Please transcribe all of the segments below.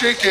shake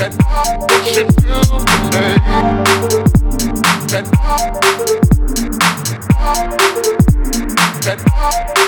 that I should do That I, that I, that I.